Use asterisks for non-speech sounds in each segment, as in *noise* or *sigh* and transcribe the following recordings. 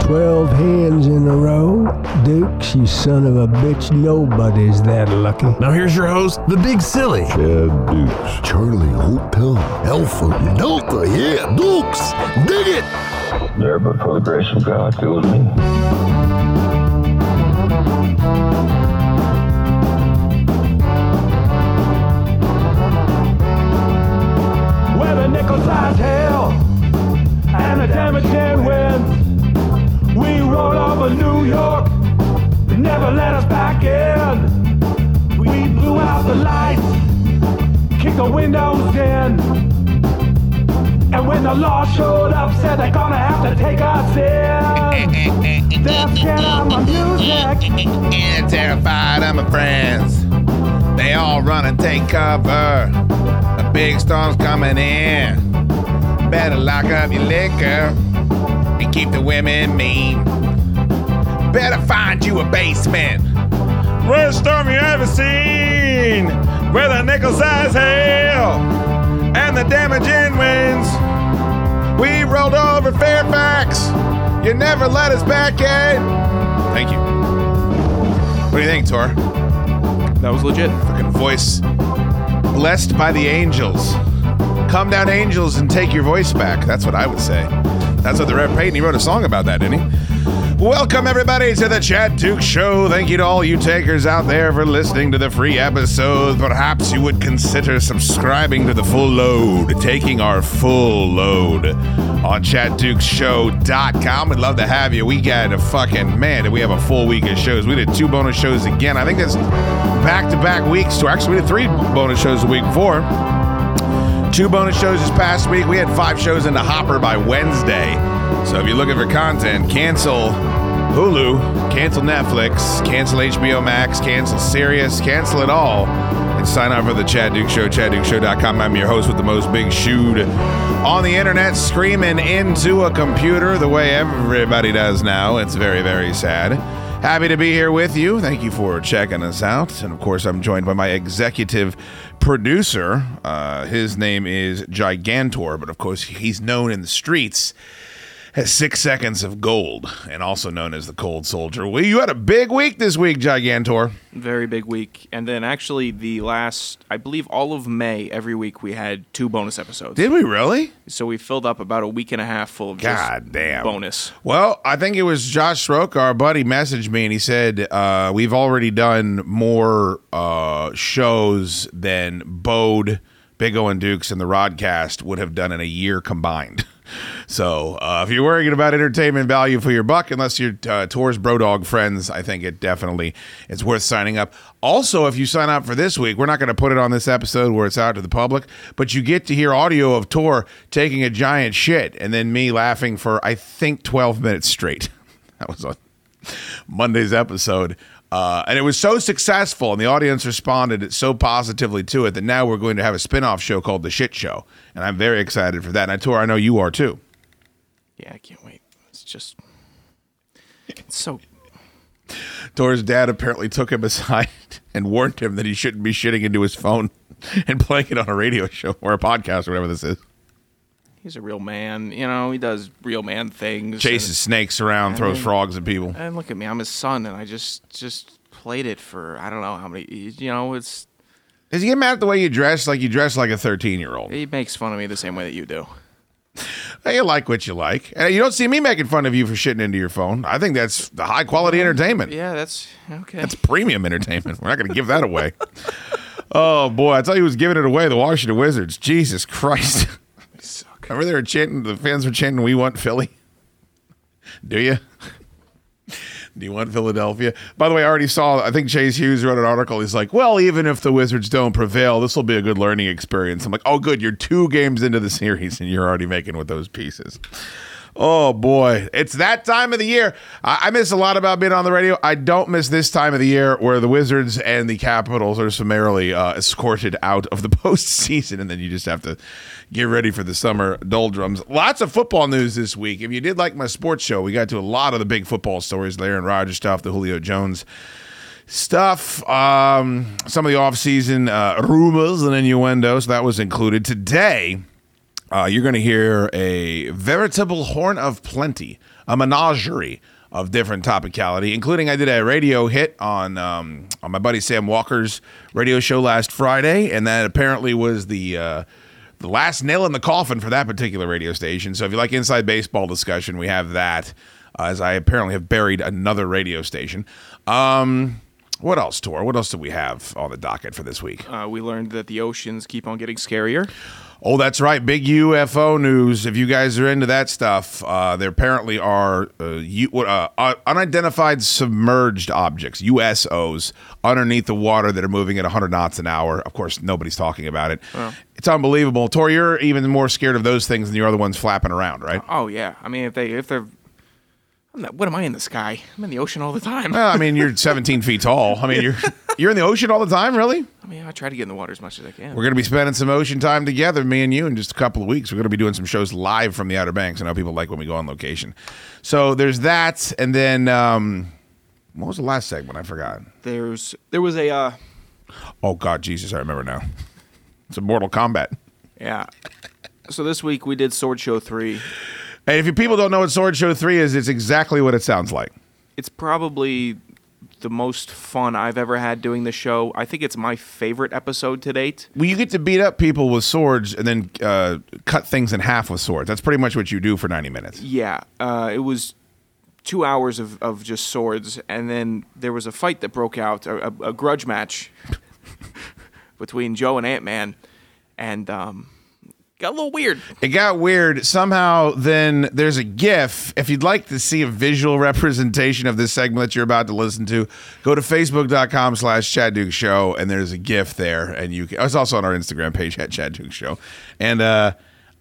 Twelve hands in a row? Dukes, you son of a bitch, nobody's that lucky. Now here's your host, the Big Silly. Chad Dukes, Charlie Hotel, Alpha Delta, yeah, Dukes, dig it! there, but for the grace of God, go with me. Where the nickel size hell and the damaging wind. We rolled over New York, they never let us back in. We blew out the lights, kicked the windows in. And when the law showed up, said they're gonna have to take us in. They're scared of my music. and terrified of my friends. They all run and take cover. A big storm's coming in. Better lock up your liquor and keep the women mean. Better find you a basement. Worst storm you ever seen. Where the nickel size hail and the damaging winds. We rolled over Fairfax. You never let us back in. Thank you. What do you think, Tor? That was legit. Fucking voice blessed by the angels. Come down, angels, and take your voice back. That's what I would say. That's what the Rev Peyton, he wrote a song about that, didn't he? Welcome, everybody, to the Chad Duke Show. Thank you to all you takers out there for listening to the free episode. Perhaps you would consider subscribing to the full load, taking our full load on ChadDukesShow.com. We'd love to have you. We got a fucking, man, did we have a full week of shows. We did two bonus shows again. I think that's back to back weeks. So actually, we did three bonus shows the week before. Two bonus shows this past week. We had five shows in the hopper by Wednesday. So if you're looking for content, cancel Hulu, cancel Netflix, cancel HBO Max, cancel Sirius, cancel it all, and sign up for the Chad Duke Show, ChadDukeShow.com. I'm your host with the most big shoot on the internet, screaming into a computer the way everybody does now. It's very, very sad. Happy to be here with you. Thank you for checking us out. And of course, I'm joined by my executive producer. Uh, his name is Gigantor, but of course, he's known in the streets Six Seconds of Gold, and also known as the Cold Soldier. Well, you had a big week this week, Gigantor. Very big week. And then actually the last, I believe all of May, every week we had two bonus episodes. Did we really? So we filled up about a week and a half full of God just damn. bonus. Well, I think it was Josh Sroka, our buddy, messaged me and he said, uh, We've already done more uh, shows than Bode, Big O, and Dukes and the Rodcast would have done in a year combined. *laughs* So, uh, if you're worrying about entertainment value for your buck, unless you're uh, Tours Brodog friends, I think it definitely is worth signing up. Also, if you sign up for this week, we're not going to put it on this episode where it's out to the public, but you get to hear audio of Tor taking a giant shit and then me laughing for I think 12 minutes straight. *laughs* That was on Monday's episode. Uh, and it was so successful, and the audience responded so positively to it that now we're going to have a spin off show called The Shit Show. And I'm very excited for that. And I, Tor, I know you are too. Yeah, I can't wait. It's just, it's so, Tor's dad apparently took him aside *laughs* and warned him that he shouldn't be shitting into his phone *laughs* and playing it on a radio show or a podcast or whatever this is. He's a real man. You know, he does real man things. Chases snakes around, I throws frogs at people. And, and look at me, I'm his son, and I just, just played it for, I don't know how many, you know, it's, Does he get mad at the way you dress? Like you dress like a 13 year old. he makes fun of me the same way that you do. You like what you like. And you don't see me making fun of you for shitting into your phone. I think that's the high quality entertainment. Yeah, that's, okay. That's premium entertainment. We're not going to give that away. *laughs* oh boy, I thought he was giving it away. The Washington Wizards. Jesus Christ! *laughs* Remember they were chanting. The fans were chanting, "We want Philly." *laughs* Do you? *laughs* Do you want Philadelphia? By the way, I already saw. I think Chase Hughes wrote an article. He's like, "Well, even if the Wizards don't prevail, this will be a good learning experience." I'm like, "Oh, good. You're two games into the series, and you're already making with those pieces." Oh boy, it's that time of the year. I, I miss a lot about being on the radio. I don't miss this time of the year where the Wizards and the Capitals are summarily uh, escorted out of the *laughs* postseason, and then you just have to get ready for the summer doldrums. Lots of football news this week. If you did like my sports show, we got to a lot of the big football stories, Aaron Rodgers stuff, the Julio Jones stuff, um, some of the offseason uh, rumors and innuendos that was included today. Uh, you're going to hear a veritable horn of plenty, a menagerie of different topicality, including I did a radio hit on um, on my buddy Sam Walker's radio show last Friday, and that apparently was the uh, the last nail in the coffin for that particular radio station. So if you like inside baseball discussion, we have that. Uh, as I apparently have buried another radio station. Um, what else, Tor? What else do we have on the docket for this week? Uh, we learned that the oceans keep on getting scarier. Oh, that's right. Big UFO news. If you guys are into that stuff, uh, there apparently are uh, U- uh, uh, unidentified submerged objects, USOs, underneath the water that are moving at 100 knots an hour. Of course, nobody's talking about it. It's unbelievable. Tor, you're even more scared of those things than you are the ones flapping around, right? Oh yeah, I mean if they if they're, not, what am I in the sky? I'm in the ocean all the time. Well, I mean, you're *laughs* 17 feet tall. I mean, you're you're in the ocean all the time, really? I mean I try to get in the water as much as I can. We're going to be spending some ocean time together, me and you, in just a couple of weeks. We're going to be doing some shows live from the Outer Banks. I know people like when we go on location. So there's that, and then um, what was the last segment? I forgot. There's there was a uh, Oh God, Jesus, I remember now. It's a Mortal Kombat. yeah. So this week we did Sword Show three. And if you people don't know what Sword Show Three is, it's exactly what it sounds like. It's probably the most fun I've ever had doing the show. I think it's my favorite episode to date. Well, you get to beat up people with swords and then uh, cut things in half with swords. That's pretty much what you do for 90 minutes. Yeah, uh, it was two hours of, of just swords, and then there was a fight that broke out, a, a, a grudge match *laughs* between Joe and Ant Man, and um, got a little weird. It got weird. Somehow, then there's a GIF. If you'd like to see a visual *laughs* representation of this segment that you're about to listen to, go to facebook.com slash Chad Duke Show, and there's a GIF there. And you can, it's also on our Instagram page at Chad Duke Show. And uh,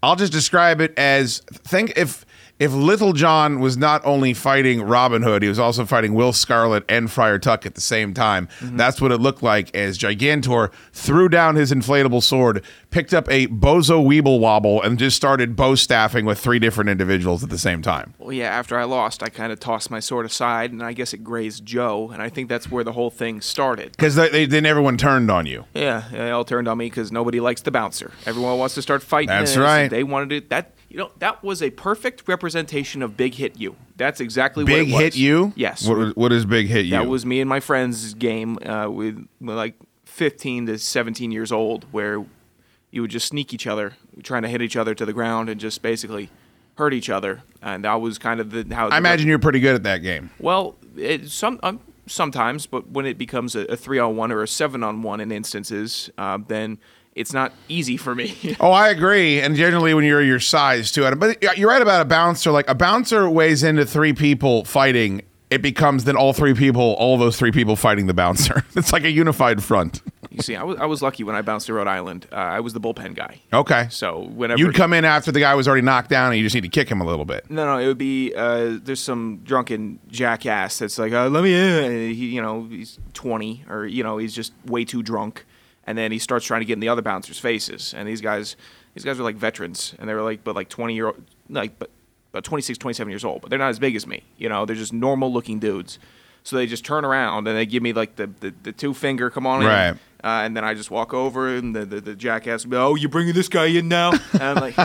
I'll just describe it as think if. If Little John was not only fighting Robin Hood, he was also fighting Will Scarlet and Friar Tuck at the same time. Mm-hmm. That's what it looked like as Gigantor threw down his inflatable sword, picked up a Bozo Weeble Wobble, and just started bow staffing with three different individuals at the same time. Well, yeah, after I lost, I kind of tossed my sword aside, and I guess it grazed Joe, and I think that's where the whole thing started. Because they, they, then everyone turned on you. Yeah, they all turned on me because nobody likes the bouncer. Everyone wants to start fighting. That's right. They wanted it. That you know that was a perfect representation of Big Hit You. That's exactly what Big it was. hit you? Yes. What, what is big hit you? That was me and my friends' game uh, with, with like 15 to 17 years old, where you would just sneak each other, trying to hit each other to the ground and just basically hurt each other. And that was kind of the how. I imagine you're pretty good at that game. Well, it, some um, sometimes, but when it becomes a, a three on one or a seven on one in instances, uh, then it's not easy for me. *laughs* Oh, I agree. And generally, when you're your size too, but you're right about a bouncer. Like a bouncer weighs into three people fighting. It becomes then all three people, all those three people fighting the bouncer. *laughs* It's like a unified front. you see, I was I was lucky when I bounced to Rhode Island. Uh, I was the bullpen guy. Okay. So whenever You'd come in after the guy was already knocked down, and you just need to kick him a little bit. No, no, it would be uh, there's some drunken jackass that's like, uh, let me in. And he, you know, he's 20 or you know, he's just way too drunk, and then he starts trying to get in the other bouncers' faces. And these guys, these guys are like veterans, and they were like, but like 20 year old, like, but about 26, 27 years old, but they're not as big as me. You know, they're just normal looking dudes. So they just turn around and they give me like the, the, the two finger, come on in. Uh, and then I just walk over, and the, the, the jackass will be, oh, you bringing this guy in now? *laughs* And I'm like,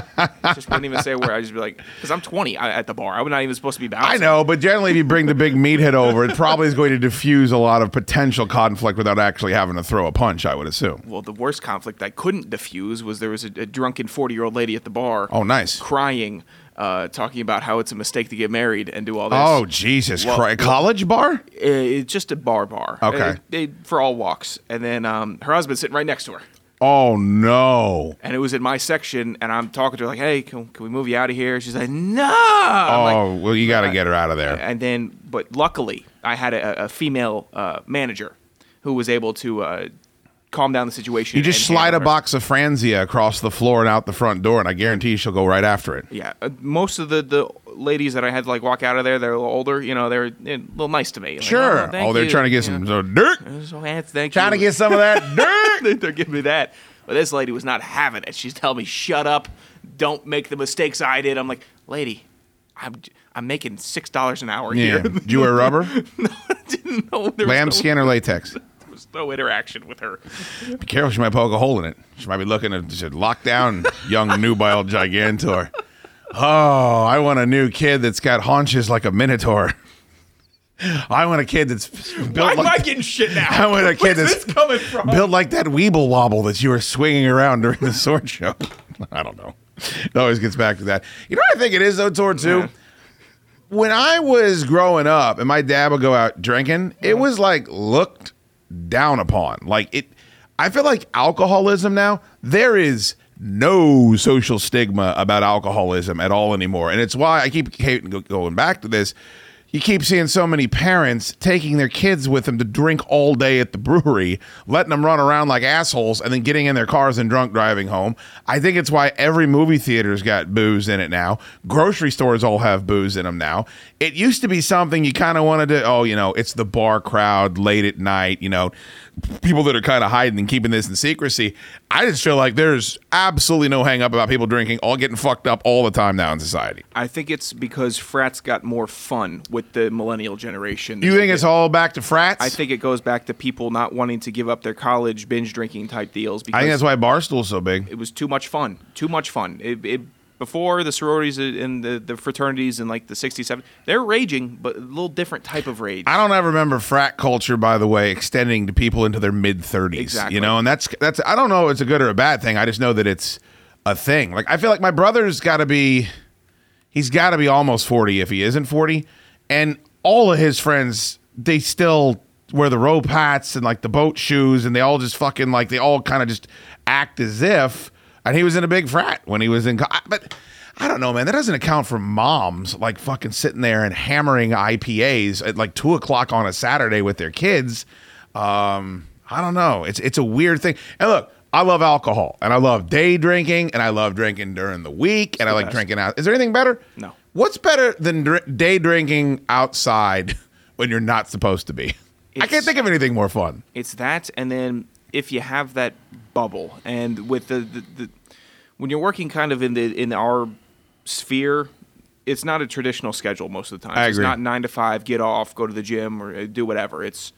just wouldn't even say a word. I just be like, because I'm 20 I, at the bar. I'm not even supposed to be bouncing. I know, but generally, if you bring the big meathead over, it probably is going to diffuse a lot of potential conflict without actually having to throw a punch. I would assume. Well, the worst conflict I couldn't diffuse was there was a, a drunken 40 year old lady at the bar. Oh, nice. Crying, uh, talking about how it's a mistake to get married and do all this. Oh Jesus Well- Christ! College bar? Uh, it's just a bar bar. Okay. Uh, they- for all walks. And then um, her husband's sitting right next to her. Oh no! And it was in my section, and I'm talking to her like, "Hey, can, can we move you out of here?" She's like, "No." I'm like, Oh well, you got to get her out of there. And then, but luckily, I had a, a female uh, manager who was able to uh, calm down the situation. You just slide a box of Franzia across the floor and out the front door, and I guarantee she'll go right after it. Yeah, uh, most of the, the ladies that I had to like walk out of there. They're a little older. You know, they're eh, a little nice to me. Like, Sure. thank Oh, they're you," trying to get you some know. dirt. *laughs* So thank Trying to get some of that *laughs* dirt. they're giving me that. But this lady was not having it. She's telling me, "Shut up! Don't make the mistakes I did." I'm like, "Lady, I'm I'm making six dollars an hour Yeah. here." Do you wear *laughs* rubber? No, didn't know there was no, Lambskin or latex? No interaction with her. Be careful, she might poke a hole in it. She might be looking at she lock down young nubile gigantor. Oh, I want a new kid that's got haunches like a minotaur. I want a kid that's built Why am I like, getting shit now? I want a kid Where's that's this coming from? built like that Weeble wobble that you were swinging around during the sword show. *laughs* I don't know. It always gets back to that. You know what I think it is though, Tor, too? Yeah. When I was growing up and my dad would go out drinking, it was like looked down upon. Like it I feel like alcoholism now, there is no social stigma about alcoholism at all anymore. And it's why I keep going back to this. You keep seeing so many parents taking their kids with them to drink all day at the brewery, letting them run around like assholes, and then getting in their cars and drunk driving home. I think it's why every movie theater's got booze in it now. Grocery stores all have booze in them now. It used to be something you kind of wanted to, oh, you know, it's the bar crowd late at night, you know, people that are kind of hiding and keeping this in secrecy. I just feel like there's absolutely no hang up about people drinking, all getting fucked up all the time now in society. I think it's because frats got more fun with the millennial generation. You think it's all back to frats? I think it goes back to people not wanting to give up their college binge drinking type deals because I think that's why Barstool's so big. it was too much fun. Too much fun. It, it, before the sororities and the, the fraternities in like the 60s, 70s, they're raging, but a little different type of rage. I don't ever remember frat culture, by the way, extending to people into their mid thirties. Exactly. You know, and that's that's I don't know if it's a good or a bad thing. I just know that it's a thing. Like I feel like my brother's got to be, he's got to be almost forty if he isn't forty, and all of his friends they still wear the rope hats and like the boat shoes, and they all just fucking like they all kind of just act as if. And he was in a big frat when he was in, but. I don't know, man. That doesn't account for moms like fucking sitting there and hammering IPAs at like two o'clock on a Saturday with their kids. Um, I don't know. It's it's a weird thing. And look, I love alcohol and I love day drinking and I love drinking during the week and I like drinking out. Is there anything better? No. What's better than dr- day drinking outside *laughs* when you're not supposed to be? I can't think of anything more fun. It's that, and then if you have that bubble, and with the, the, the when you're working kind of in the in our sphere, it's not a traditional schedule most of the time. I It's not nine to five, get off, go to the gym, or uh, do whatever. It's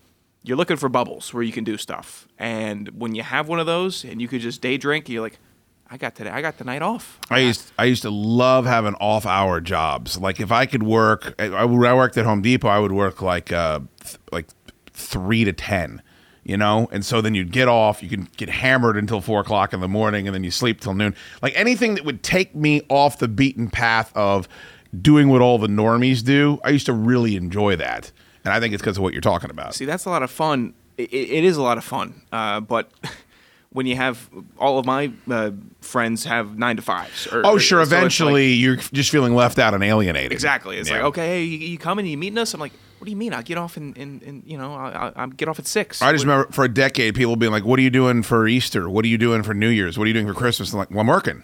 you're looking for bubbles where you can do stuff, and when you have one of those, and you could just day drink, you're like, I got today, I got the night off. I used I used to love having off hour jobs. Like if I could work, I, I I worked at Home Depot. I would work like uh th- like three to ten, you know. And so then you'd get off. You can get hammered until four o'clock in the morning, and then you sleep till noon. Like anything that would take me off the beaten path of doing what all the normies do. I used to really enjoy that, and I think it's because of what you're talking about. See, that's a lot of fun. It, it is a lot of fun, uh, but *laughs* when you have all of my uh, friends have nine to fives. Or, Oh, or- sure. so it's like- Eventually, you're just feeling left out and alienated. exactly. It's Yeah. like, okay, hey, you, you coming? You meeting us? I'm like, what do you mean? I get off in, in, in you know, I, I, I get off at six. I just remember for a decade, people being like, "What are you doing for Easter? What are you doing for New Year's? What are you doing for Christmas?" I'm like, "Well, I'm working."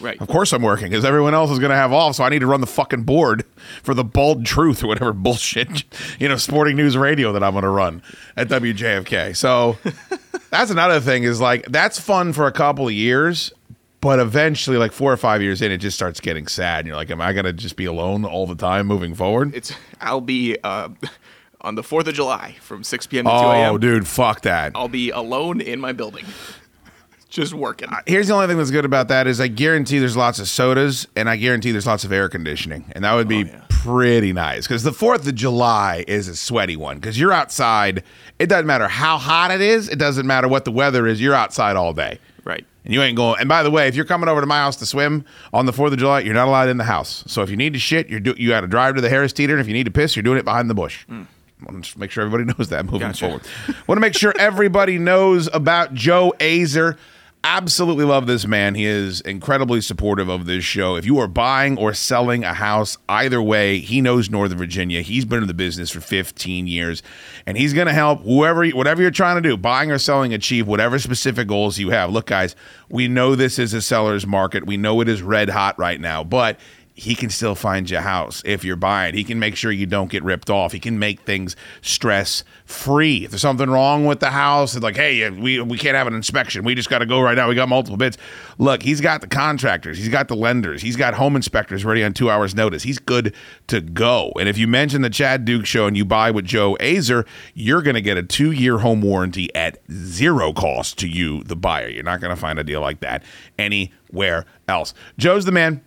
Right. Of course, I'm working because everyone else is going to have off, so I need to run the fucking board for the bald truth *laughs* or whatever bullshit, you know, sporting news radio that I'm going to run at WJFK. So *laughs* that's another thing is like that's fun for a couple of years, but eventually, like four or five years in, it just starts getting sad, and you're like, "Am I going to just be alone all the time moving forward?" It's I'll be uh, on the Fourth of July from six p.m. to two oh, a.m. dude, fuck that. I'll be alone in my building, just working. Here's the only thing that's good about that is I guarantee there's lots of sodas and I guarantee there's lots of air conditioning. And that would be pretty nice because the 4th of July is a sweaty one because you're outside. It doesn't matter how hot it is, it doesn't matter what the weather is. You're outside all day. Right. And you ain't going. And by the way, if you're coming over to my house to swim on the 4th of July, you're not allowed in the house. So if you need to shit, you're do, you got to drive to the Harris Teeter. And if you need to piss, you're doing it behind the bush. i Want to make sure everybody *laughs* knows that moving Gotcha. forward. Want to make sure everybody knows about Joe Azer. Absolutely love this man. He is incredibly supportive of this show. If you are buying or selling a house, either way, he knows Northern Virginia. He's been in the business for 15 years, and he's going to help whoever, whatever you're trying to do, buying or selling, achieve whatever specific goals you have. Look, guys, we know this is a seller's market. We know it is red hot right now, but he can still find your house if you're buying. He can make sure you don't get ripped off. He can make things stress free. If there's something wrong with the house, it's like, hey, we, we can't have an inspection. We just got to go right now. We got multiple bids. Look, he's got the contractors, he's got the lenders, he's got home inspectors ready on two hours' notice. He's good to go. And if you mention the Chad Duke show and you buy with Joe Azer, you're going to get a two year home warranty at zero cost to you, the buyer. You're not going to find a deal like that anywhere else. Joe's the man.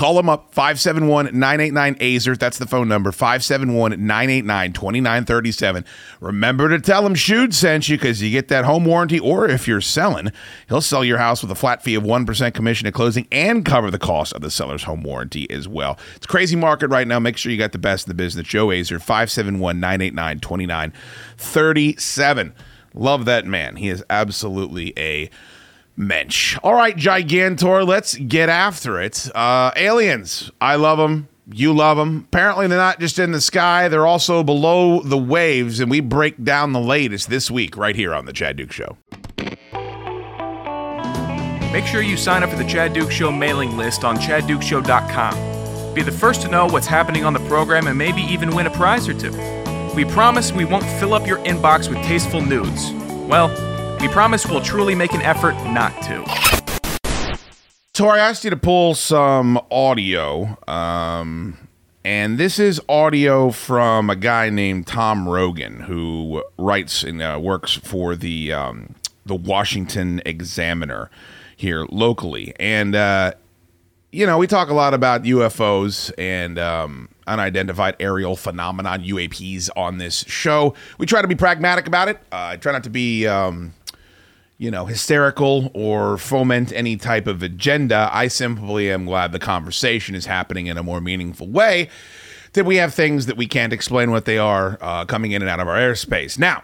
Call them up 571 989 AZER. That's the phone number 571 989 2937. Remember to tell him Shude sent you because you get that home warranty. Or if you're selling, he'll sell your house with a flat fee of 1% commission at closing and cover the cost of the seller's home warranty as well. It's crazy market right now. Make sure you got the best in the business. Joe Azer 571 989 2937. Love that man. He is absolutely a mensch. All right, Gigantor, let's get after it. Uh, aliens, I love them. You love them. Apparently, they're not just in the sky, they're also below the waves, and we break down the latest this week right here on The Chad Duke Show. Make sure you sign up for the Chad Duke Show mailing list on chaddukeshow.com. Be the first to know what's happening on the program and maybe even win a prize or two. We promise we won't fill up your inbox with tasteful nudes. Well, we promise we'll truly make an effort not to. Tori, I asked you to pull some audio, um, and this is audio from a guy named Tom Rogan who writes and uh, works for the um, the Washington Examiner here locally, and uh, you know we talk a lot about UFOs and um, unidentified aerial phenomenon UAPs on this show. We try to be pragmatic about it. Uh, I try not to be um, you know, hysterical or foment any type of agenda. I simply am glad the conversation is happening in a more meaningful way. That we have things that we can't explain what they are uh, coming in and out of our airspace. Now,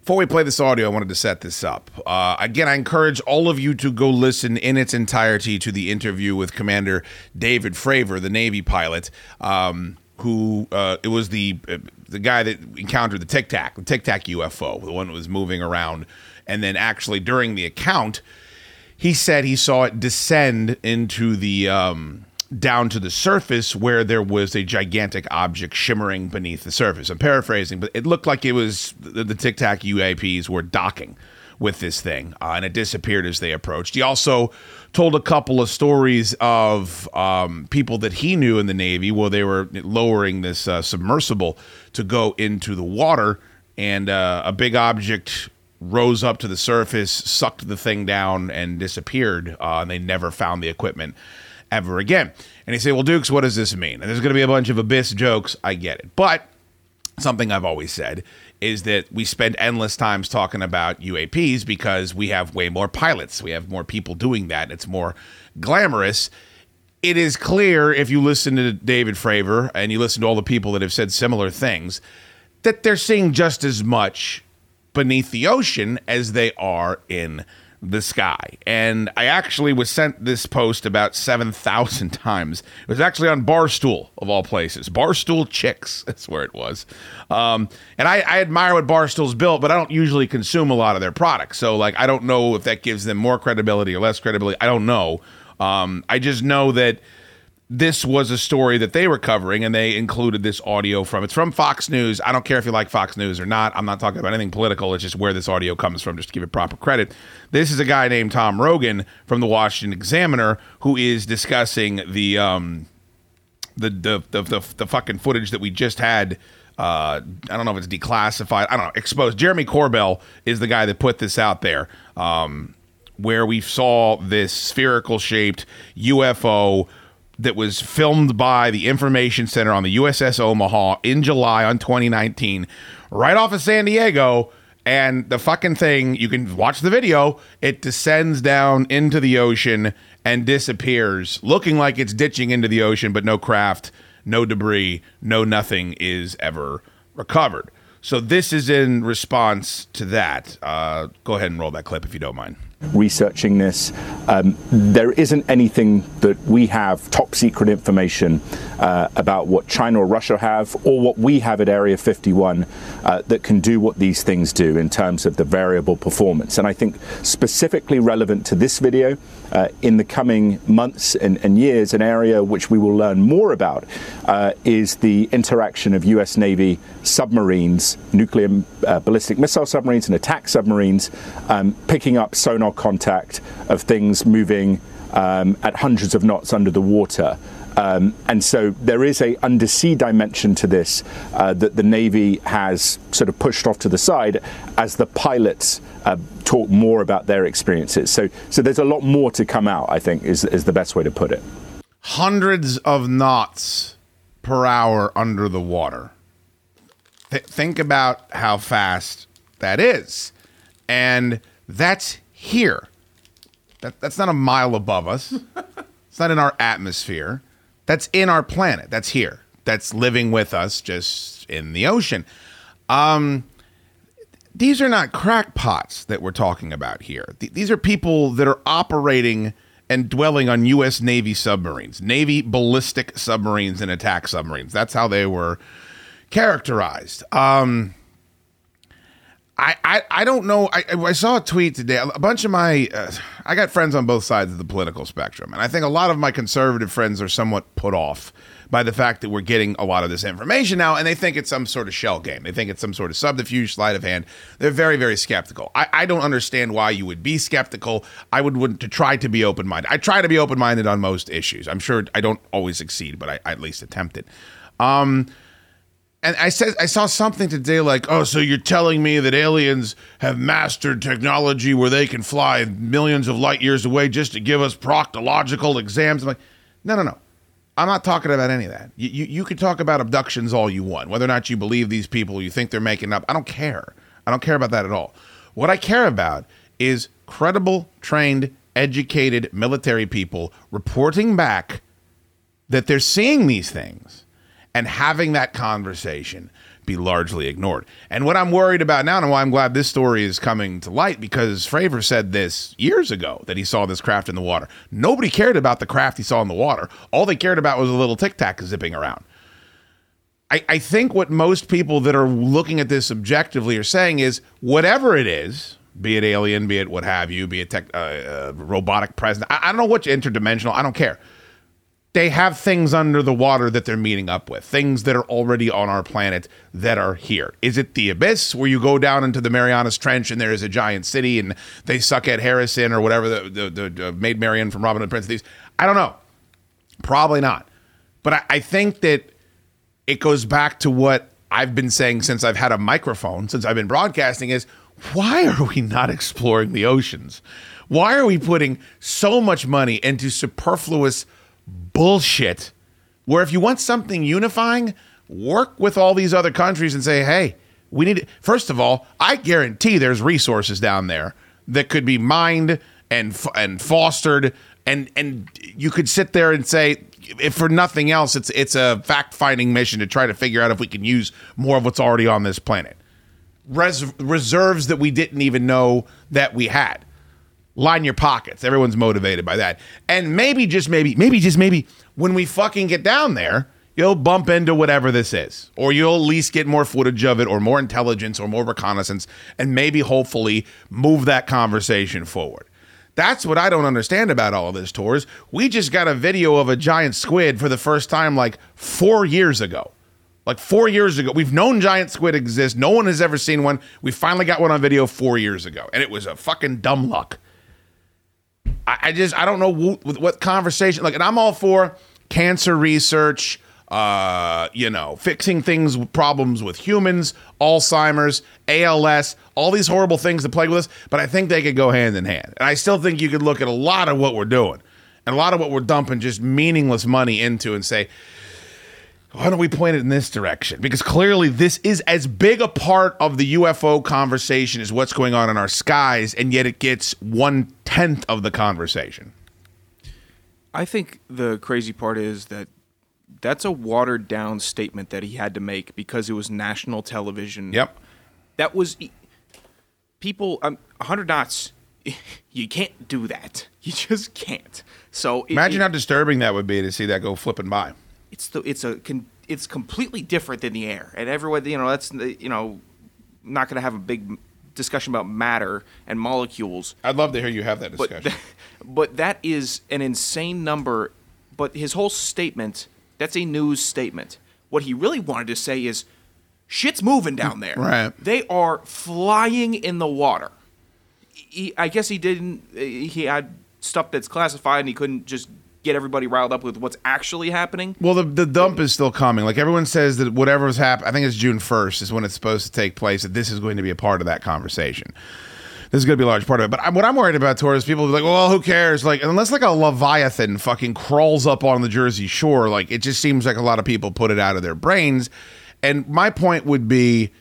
before we play this audio, I wanted to set this up. Uh, again, I encourage all of you to go listen in its entirety to the interview with Commander David Fravor, the Navy pilot, um, who uh, it was the uh, the guy that encountered the Tic Tac, the Tic Tac UFO, the one that was moving around and then actually during the account, he said he saw it descend into the um, down to the surface where there was a gigantic object shimmering beneath the surface. I'm paraphrasing, but it looked like it was the, the Tic Tac UAPs were docking with this thing, uh, and it disappeared as they approached. He also told a couple of stories of um, people that he knew in the Navy where they were lowering this uh, submersible to go into the water, and uh, a big object rose up to the surface, sucked the thing down, and disappeared. Uh, and they never found the equipment ever again. And you say, well, Dukes, what does this mean? And there's going to be a bunch of abyss jokes. I get it. But something I've always said is that we spend endless times talking about UAPs because we have way more pilots. We have more people doing that. It's more glamorous. It is clear if you listen to David Fravor and you listen to all the people that have said similar things that they're seeing just as much beneath the ocean as they are in the sky. And I actually was sent this post about 7,000 *laughs* times. It was actually on Barstool, of all places. Barstool Chicks, *laughs* that's where it was. Um, and I, I admire what Barstool's built, but I don't usually consume a lot of their products. So, like, I don't know if that gives them more credibility or less credibility. I don't know. Um, I just know that this was a story that they were covering and they included this audio from it's from Fox News. I don't care if you like Fox News or not. I'm not talking about anything political. It's just where this audio comes from just to give it proper credit. This is a guy named Tom Rogan from the Washington Examiner who is discussing the um the the the the, the fucking footage that we just had uh, I don't know if it's declassified. I don't know. Exposed. Jeremy Corbell is the guy that put this out there, um, where we saw this spherical shaped UFO that was filmed by the Information Center on the USS Omaha in July on 2019, right off of San Diego. And the fucking thing, you can watch the video, it descends down into the ocean and disappears, looking like it's ditching into the ocean, but no craft, no debris, no nothing is ever recovered. So this is in response to that. Uh, go ahead and roll that clip if you don't mind. Researching this. Um, there isn't anything that we have top secret information uh, about what China or Russia have or what we have at Area 51 uh, that can do what these things do in terms of the variable performance. And I think specifically relevant to this video, uh, in the coming months and, and, years, an area which we will learn more about uh, is the interaction of US Navy submarines, nuclear uh, ballistic missile submarines, and attack submarines, um, picking up sonar contact of things moving um, at hundreds of knots under the water. Um, and so there is a undersea dimension to this uh, that the Navy has sort of pushed off to the side as the pilots uh, talk more about their experiences. So, so there's a lot more to come out. I think is is the best way to put it. Hundreds of knots per hour under the water. Th- think about how fast that is, and that's here. That, that's not a mile above us. *laughs* it's not in our atmosphere. That's in our planet. That's here. That's living with us just in the ocean. Um, these are not crackpots that we're talking about here. Th- these are people that are operating and dwelling on U.S. Navy submarines, Navy ballistic submarines and attack submarines. That's how they were characterized. Um, I, I, I don't know. I, I saw a tweet today. A bunch of my, uh, I got friends on both sides of the political spectrum. And I think a lot of my conservative friends are somewhat put off by the fact that we're getting a lot of this information now. And they think it's some sort of shell game. They think it's some sort of subterfuge, sleight of hand. They're very, very skeptical. I, I don't understand why you would be skeptical. I would want to try to be open minded. I try to be open minded on most issues. I'm sure I don't always succeed, but I, I at least attempt it. Um, and I said I saw something today like, oh, so you're telling me that aliens have mastered technology where they can fly millions of light years away just to give us proctological exams? I'm like, no, no, no. I'm not talking about any of that. You, you, you can talk about abductions all you want, whether or not you believe these people, you think they're making up. I don't care. I don't care about that at all. What I care about is credible, trained, educated military people reporting back that they're seeing these things and having that conversation be largely ignored. And what I'm worried about now, and why I'm glad this story is coming to light, because Fravor said this years ago that he saw this craft in the water. Nobody cared about the craft he saw in the water. All they cared about was a little tic tac zipping around. I, I think what most people that are looking at this objectively are saying is whatever it is, be it alien, be it what have you, be it tech, uh, uh, robotic presence, I, I don't know what's interdimensional, I don't care they have things under the water that they're meeting up with, things that are already on our planet that are here. Is it the abyss where you go down into the Marianas Trench and there is a giant city and they suck at Harrison or whatever the, the, the, the Maid Marian from Robin Hood Prince of Thieves? I don't know. Probably not. But I, I think that it goes back to what I've been saying since I've had a microphone, since I've been broadcasting is why are we not exploring the oceans? Why are we putting so much money into superfluous bullshit. Where if you want something unifying, work with all these other countries and say, hey, we need, first of all, I guarantee there's resources down there that could be mined and and fostered and and you could sit there and say if for nothing else it's it's a fact-finding mission to try to figure out if we can use more of what's already on this planet. Res- reserves that we didn't even know that we had line your pockets. Everyone's motivated by that. And maybe, just maybe, maybe, just maybe, when we fucking get down there, you'll bump into whatever this is, or you'll at least get more footage of it, or more intelligence, or more reconnaissance, and maybe, hopefully, move that conversation forward. That's what I don't understand about all of this, tours. We just got a video of a giant squid for the first time like four years ago. Like four years ago. We've known giant squid exist. No one has ever seen one. We finally got one on video four years ago. And it was a fucking dumb luck. I, I just I don't know what, what conversation like, and I'm all for cancer research. Uh, you know, fixing things, problems with humans, Alzheimer's, ALS, all these horrible things that plague with us. But I think they could go hand in hand. And I still think you could look at a lot of what we're doing and a lot of what we're dumping just meaningless money into and say, why don't we point it in this direction? Because clearly, this is as big a part of the UFO conversation as what's going on in our skies, and yet it gets one tenth of the conversation. I think the crazy part is that that's a watered down statement that he had to make because it was national television. Yep. That was people. Um, 100 knots. *laughs* You can't do that. You just can't. So it- Imagine it- how disturbing that would be to see that go flipping by. It's the it's a con, it's completely different than the air and everyone you know that's you know not going to have a big discussion about matter and molecules I'd love to hear you have that but discussion. *laughs* but that is an insane number but his whole statement that's a news statement what he really wanted to say is shit's moving down there *laughs* Right. they are flying in the water he, I guess he didn't. He had stuff that's classified, and he couldn't just get everybody riled up with what's actually happening. Well, the, the dump is still coming. Like everyone says that whatever's happening, I think it's June 1st is when it's supposed to take place, that this is going to be a part of that conversation. This is going to be a large part of it. But I, what I'm worried about, Tor, is people be like, well, who cares? Like, unless like a Leviathan fucking crawls up on the Jersey shore, like, it just seems like a lot of people put it out of their brains. And my point would be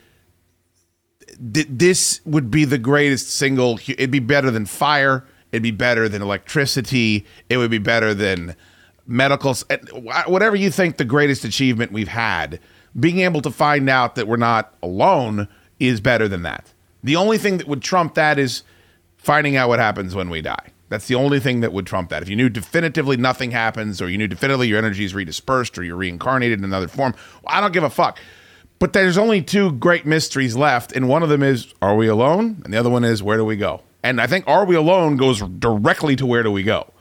th- this would be the greatest single. It'd be better than fire. It'd be better than electricity. It would be better than medical. Whatever you think the greatest achievement we've had, being able to find out that we're not alone is better than that. The only thing that would trump that is finding out what happens when we die. That's the only thing that would trump that. If you knew definitively nothing happens, or you knew definitively your energy is redispersed, or you're reincarnated in another form, I don't give a fuck. But there's only two great mysteries left, and one of them is are we alone? And the other one is where do we go? And I think are we alone goes directly to where do we go.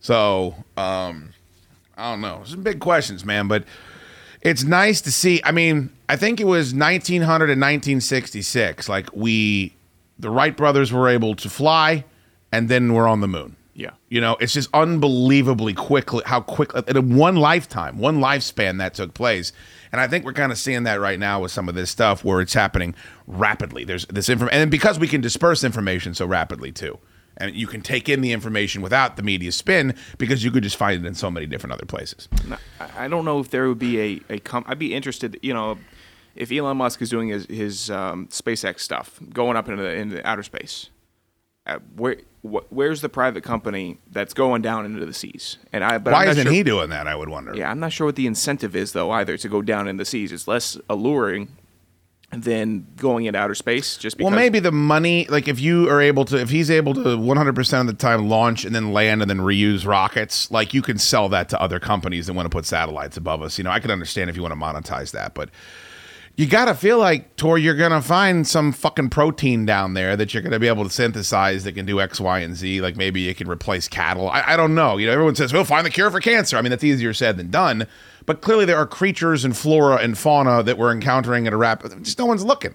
So, um, I don't know. Some big questions, man, but it's nice to see. I mean, I think it was 1900 and 1966. Like we, the Wright brothers were able to fly, and then we're on the moon. Yeah. You know, it's just unbelievably quickly how quick in one lifetime, one lifespan that took place. And I think we're kind of seeing that right now with some of this stuff where it's happening rapidly. There's this information, and because we can disperse information so rapidly too, and you can take in the information without the media spin because you could just find it in so many different other places. I- don't know if there would be a, a com- I'd be interested, you know, if Elon Musk is doing his, his um, SpaceX stuff, going up into, the, into outer space. Uh, where wh- where's the private company that's going down into the seas? And I but Why isn't sure- he doing that? I would wonder. Yeah, I'm not sure what the incentive is though either to go down in the seas. It's less alluring than going into outer space. Just because Well, maybe the money, like if you are able to, if he's able to 100% of the time launch and then land and then reuse rockets, like you can sell that to other companies that want to put satellites above us. You know, I can understand if you want to monetize that, but you got to feel like, Tor, you're to find some fucking protein down there that you're to be able to synthesize that can do X, Y, and Z. Like maybe it can replace cattle. I, I don't know. You know, everyone says, we'll find the cure for cancer. I mean, that's easier said than done. But clearly there are creatures and flora and fauna that we're encountering at a rapid, just no one's looking.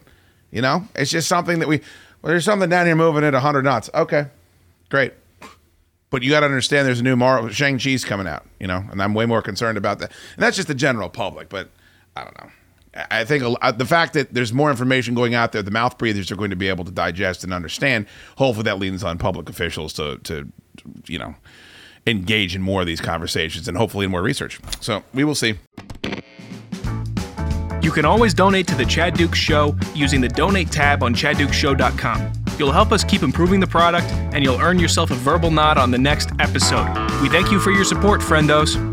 You know, it's just something that we, well, there's something down here moving at 100 knots. Okay, great. But you got to understand there's a new Mar- Shang-Chi's coming out, you know, and I'm way more concerned about that. And that's just the general public, but I don't know. I- think uh, the fact that there's more information going out there, the mouth breathers are going to be able to digest and understand. Hopefully, that leans on public officials to, to you know, engage in more of these conversations and hopefully in more research. So we will see. You can always donate to the Chad Dukes Show using the donate tab on chaddukeshow.com. You'll help us keep improving the product, and you'll earn yourself a verbal nod on the next episode. We thank you for your support, friendos.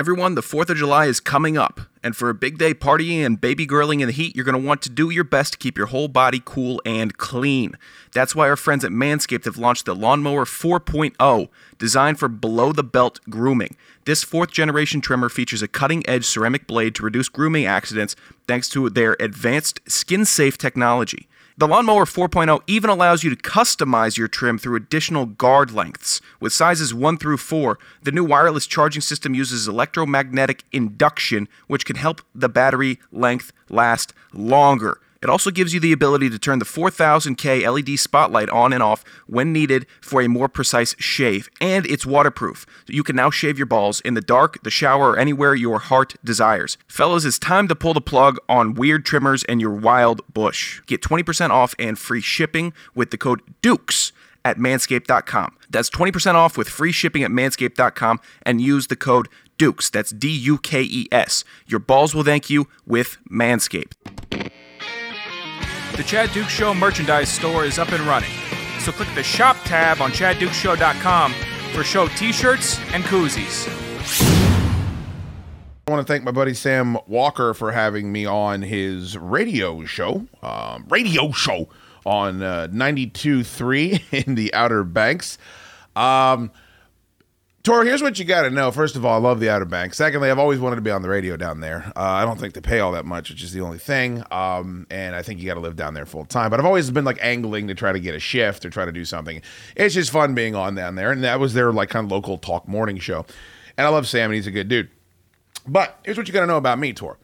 Everyone, the 4th of July is coming up, and for a big day partying and baby girling in the heat, you're going to want to do your best to keep your whole body cool and clean. That's why our friends at Manscaped have launched the Lawnmower 4.0, designed for below the belt grooming. This fourth generation trimmer features a cutting edge ceramic blade to reduce grooming accidents thanks to their advanced skin safe technology. The Lawnmower 4.0 even allows you to customize your trim through additional guard lengths. With sizes 1 through 4, the new wireless charging system uses electromagnetic induction, which can help the battery length last longer. It also gives you the ability to turn the 4000K LED spotlight on and off when needed for a more precise shave, and it's waterproof. So you can now shave your balls in the dark, the shower, or anywhere your heart desires. Fellas, it's time to pull the plug on weird trimmers and your wild bush. Get 20% off and free shipping with the code DUKES at manscaped.com. That's 20% off with free shipping at manscaped.com and use the code DUKES. That's D U K E S. Your balls will thank you with Manscaped. The Chad Duke Show merchandise store is up and running. So click the shop tab on chaddukeshow.com for show t shirts and koozies. I want to thank my buddy Sam Walker for having me on his radio show, um, radio show on uh, 92.3 *laughs* in the Outer Banks. Um, Tor, here's what you got to know. First of all, I love the Outer Banks. Secondly, I've always wanted to be on the radio down there. Uh, I don't think they pay all that much, which is the only thing. Um, and I think you got to live down there full time. But I've always been like angling to try to get a shift or try to do something. It's just fun being on down there. And that was their like kind of local talk morning show. And I love Sam, and he's a good dude. But here's what you got to know about me, Tor.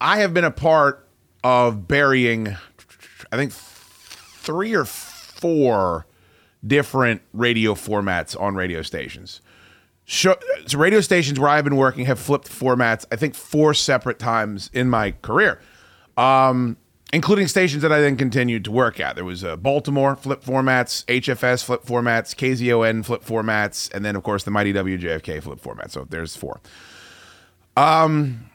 I have been a part of burying, I think, three or four different radio formats on radio stations. Show, so radio stations where I've been working have flipped formats, I think, four separate times in my career, um, including stations that I then continued to work at. There was uh, Baltimore flip formats, HFS flip formats, KZON flip formats, and then, of course, the mighty WJFK flip format. So there's four. Um,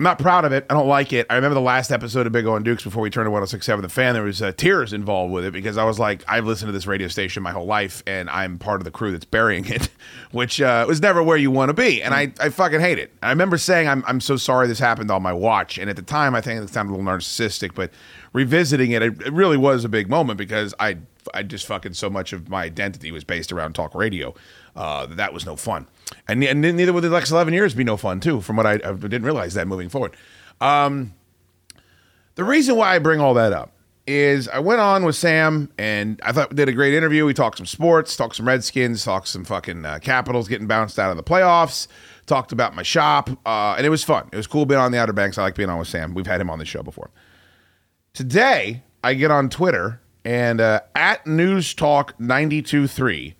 I'm not proud of it. I don't like it. I remember the last episode of Big O and Dukes before we turned to 1067 The Fan. There was uh, tears involved with it because I was like, I've listened to this radio station my whole life and I'm part of the crew that's burying it, *laughs* which uh, was never where you want to be. And I, I fucking hate it. I remember saying, I'm, I'm so sorry this happened on my watch. And at the time, I think it sounded a little narcissistic, but revisiting it, it, it really was a big moment because I, I just fucking so much of my identity was based around talk radio. Uh, that was no fun. And, and neither would the next 11 years be no fun, too, from what I, I didn't realize that moving forward. Um, the reason why I bring all that up is I went on with Sam and I thought we did a great interview. We talked some sports, talked some Redskins, talked some fucking uh, Capitals getting bounced out of the playoffs, talked about my shop, uh, and it was fun. It was cool being on the Outer Banks. I like being on with Sam. We've had him on the show before. Today, I get on Twitter and uh, at News Talk 923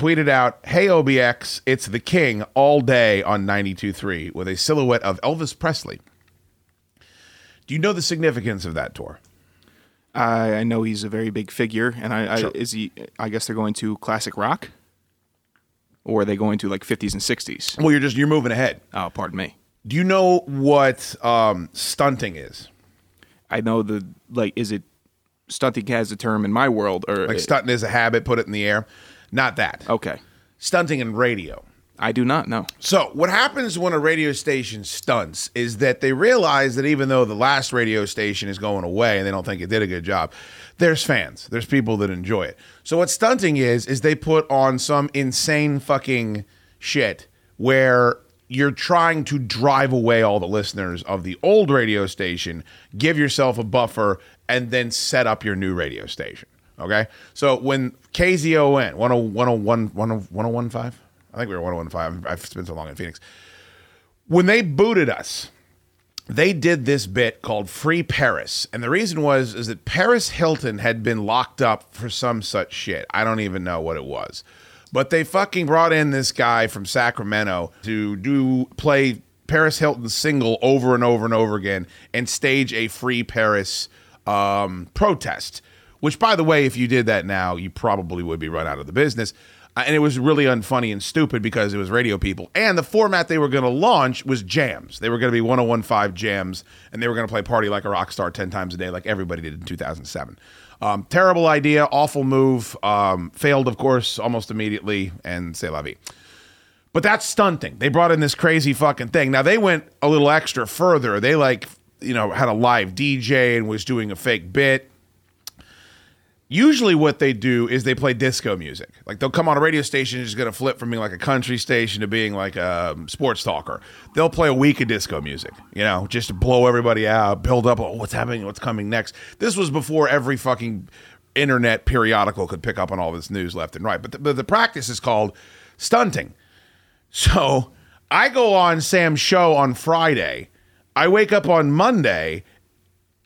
tweeted out, Hey OBX, it's the king all day on 92.3 with a silhouette of Elvis Presley. Do you know the significance of that tour? I, I know he's a very big figure, and I, Sure. I is he? I guess they're going to classic rock, or are they going to like 50s and 60s? Well, you're just you're moving ahead. Oh, pardon me. Do you know what um, stunting is? I know the like. Is it stunting has a term in my world, or Like stunting is a habit, put it in the air. Not that. Okay. Stunting in radio. I do not know. So, what happens when a radio station stunts is that they realize that even though the last radio station is going away and they don't think it did a good job, there's fans, there's people that enjoy it. So, what stunting is, is they put on some insane fucking shit where you're trying to drive away all the listeners of the old radio station, give yourself a buffer, and then set up your new radio station. Okay? So, when KZON, 10- 101, 10- 1015, I think we were 1015. I've spent so long in Phoenix. When they booted us, they did this bit called Free Paris. And the reason was is that Paris Hilton had been locked up for some such shit. I don't even know what it was. But they fucking brought in this guy from Sacramento to do play Paris Hilton's single over and over and over again and stage a Free Paris um, protest. Which, by the way, if you did that now, you probably would be run out of the business. Uh, and it was really unfunny and stupid because it was radio people. And the format they were going to launch was jams. They were going to be 1015 jams, and they were going to play Party Like a Rock Star 10 times a day, like everybody did in 2007. Um, terrible idea, awful move. Um, failed, of course, almost immediately, and c'est la vie. But that's stunting. They brought in this crazy fucking thing. Now, they went a little extra further. They, like, you know, had a live DJ and was doing a fake bit usually what they do is they play disco music. Like they'll come on a radio station is going to flip from being like a country station to being like a um, sports talker. They'll play a week of disco music, you know, just to blow everybody out, build up, oh, what's happening, what's coming next. This was before every fucking internet periodical could pick up on all this news left and right. But the, but the practice is called stunting. So I go on Sam's show on Friday. I wake up on Monday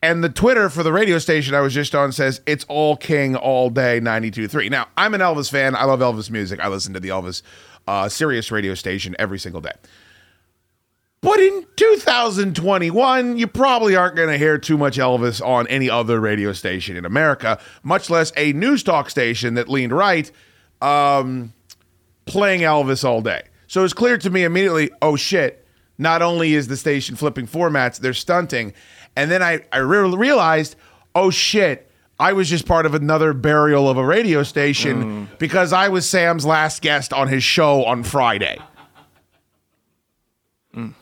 and the Twitter for the radio station I was just on says it's all King all day 92.3. Now, I'm an Elvis fan. I love Elvis music. I listen to the Elvis uh, Sirius radio station every single day. But in 2021, you probably aren't going to hear too much Elvis on any other radio station in America, much less a news talk station that leaned right um, playing Elvis all day. So it's clear to me immediately oh shit, not only is the station flipping formats, they're stunting. And then I, I re- realized, oh shit, I was just part of another burial of a radio station Mm. because I was Sam's last guest on his show on Friday. Mm.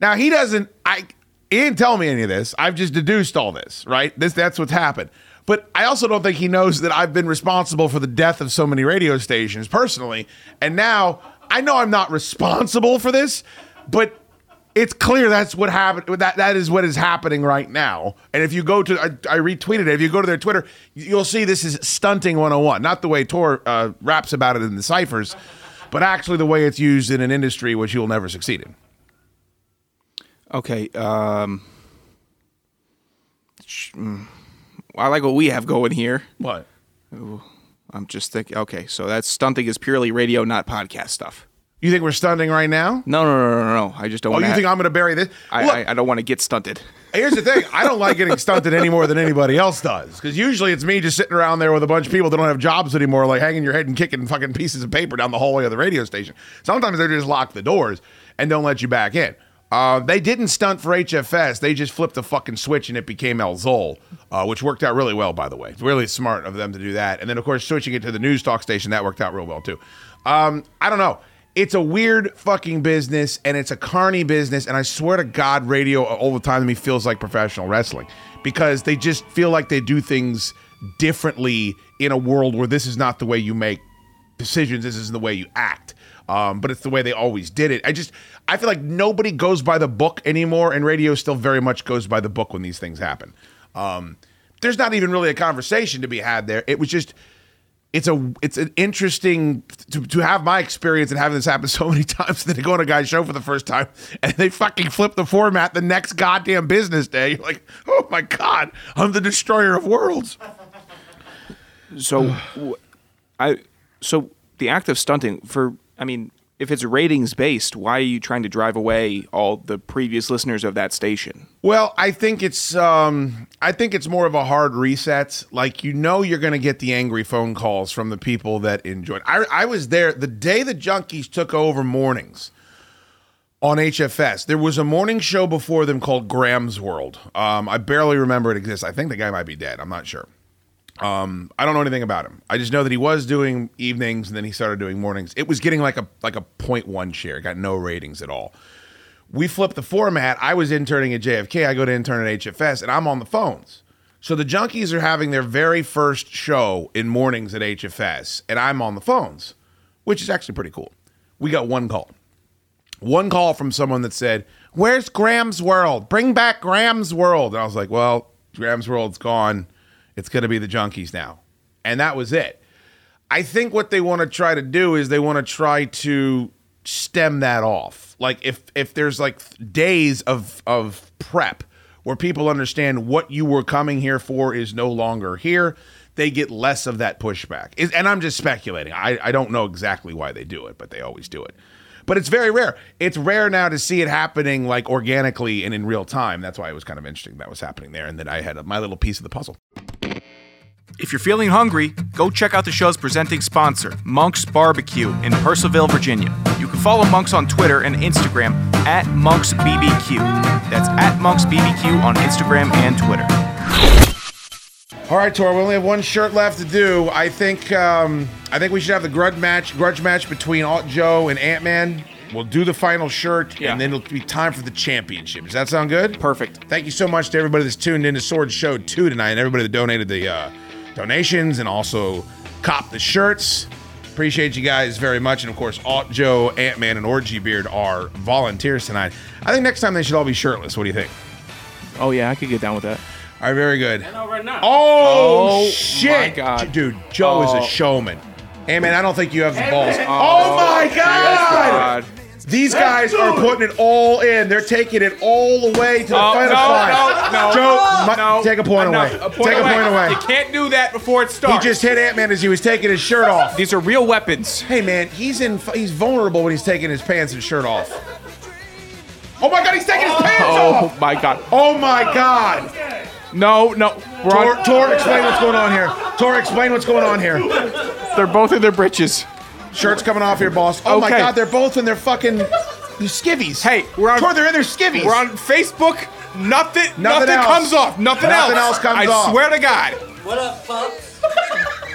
Now he doesn't. I he didn't tell me any of this. I've just deduced all this. Right. This that's what's happened. But I also don't think he knows that I've been responsible for the death of so many radio stations personally. And now I know I'm not responsible for this, but it's clear that's what happened. That that is what is happening right now. And if you go to, I, I retweeted it. If you go to their Twitter, you'll see this is stunting 101. Not the way Tor uh, raps about it in the ciphers, but actually the way it's used in an industry which you'll never succeed in. Okay. Um, sh- mm, I like what we have going here. What? Ooh, I'm just thinking. Okay, so that stunting is purely radio, not podcast stuff. You think we're stunting right now? No, no, no, no, no. I just don't. Oh, you think I'm going to bury this? I, Look, I, I don't want to get stunted. Here's the thing. I don't like getting *laughs* stunted any more than anybody else does. Because usually it's me just sitting around there with a bunch of people that don't have jobs anymore, like hanging your head and kicking fucking pieces of paper down the hallway of the radio station. Sometimes they just lock the doors and don't let you back in. Uh, they didn't stunt for HFS. They just flipped the fucking switch and it became El Zol, uh, which worked out really well, by the way. It's really smart of them to do that. And then, of course, switching it to the news talk station, that worked out real well, too. Um, I don't know. It's a weird fucking business and it's a carny business. And I swear to God, radio all the time to me feels like professional wrestling because they just feel like they do things differently in a world where this is not the way you make decisions. This isn't the way you act. Um, but it's the way they always did it. I just, I feel like nobody goes by the book anymore, and radio still very much goes by the book when these things happen. Um, there's not even really a conversation to be had there. It was just, it's a, it's an interesting to, to have my experience and having this happen so many *laughs* times. That they go on a guy's show for the first time and they fucking flip the format the next goddamn business day. You're like, oh my god, I'm the destroyer of worlds. So, *sighs* I so the act of stunting for I mean, if it's ratings based, why are you trying to drive away all the previous listeners of that station? Well, I think it's um I think it's more of a hard reset. Like you know you're going to get the angry phone calls from the people that enjoyed. I I was there the day the Junkies took over mornings on HFS. There was a morning show before them called Graham's World. Um I barely remember it exists. I think the guy might be dead. I'm not sure. Um, I don't know anything about him. I just know that he was doing evenings and then he started doing mornings. It was getting like a like a 0.1 share. It got no ratings at all. We flipped the format. I was interning at JFK. I go to intern at HFS and I'm on the phones. So the junkies are having their very first show in mornings at HFS and I'm on the phones, which is actually pretty cool. We got one call. One call from someone that said, Where's Graham's World? Bring back Graham's World. And I was like, Well, Graham's World's gone. It's going to be the junkies now. And that was it. I think what they want to try to do is they want to try to stem that off. Like if if there's like days of of prep where people understand what you were coming here for is no longer here, they get less of that pushback. Is- And I'm just speculating. I, I don't know exactly why they do it, but they always do it. But it's very rare. It's rare now to see it happening like organically and in real time. That's why it was kind of interesting that was happening there. And that I had my little piece of the puzzle. If you're feeling hungry, go check out the show's presenting sponsor, Monk's Barbecue in Purcellville, Virginia. You can follow Monks on Twitter and Instagram at MonksBBQ. That's at MonksBBQ on Instagram and Twitter. All right, Tor. We only have one shirt left to do. I think um, I think we should have the grudge match, grudge match between Alt Joe and Ant Man. We'll do the final shirt, Yeah. and then it'll be time for the championship. Does that sound good? Perfect. Thank you so much to everybody that's tuned in to Sword Show 2 tonight, and everybody that donated the uh, donations and also cop the shirts. Appreciate you guys very much. And of course, Alt Joe, Ant Man, and Orgy Beard are volunteers tonight. I think next time they should all be shirtless. What do you think? Oh yeah, I could get down with that. All right, very good. right now. Oh, Oh, shit, my God. dude! Joe is Oh. a showman. Hey man, I don't think you have the balls. Oh, my oh, God! God. These guys are putting it all in. They're taking it all the way to the Oh, final no, five. no, no, Joe, mu- no. take a point Enough. away. A point take a point away. You can't do that before it starts. He just hit Ant Man as he was taking his shirt off. These are real weapons. Hey man, he's in. He's vulnerable when he's taking his pants and shirt off. Oh my God, he's taking his pants Oh off. Oh my God. Oh my God. No, no. We're Tor, on- Tor, explain what's going on here. Tor, explain what's going on here. They're both in their britches. Shirts coming off here, boss. Oh my Okay. God, they're both in their fucking skivvies. Hey, we're on. Tor, they're in their skivvies. We're on Facebook. Nothing. Nothing, else. comes off. Nothing, else. Nothing else. else comes I off. swear to God. What up, pups?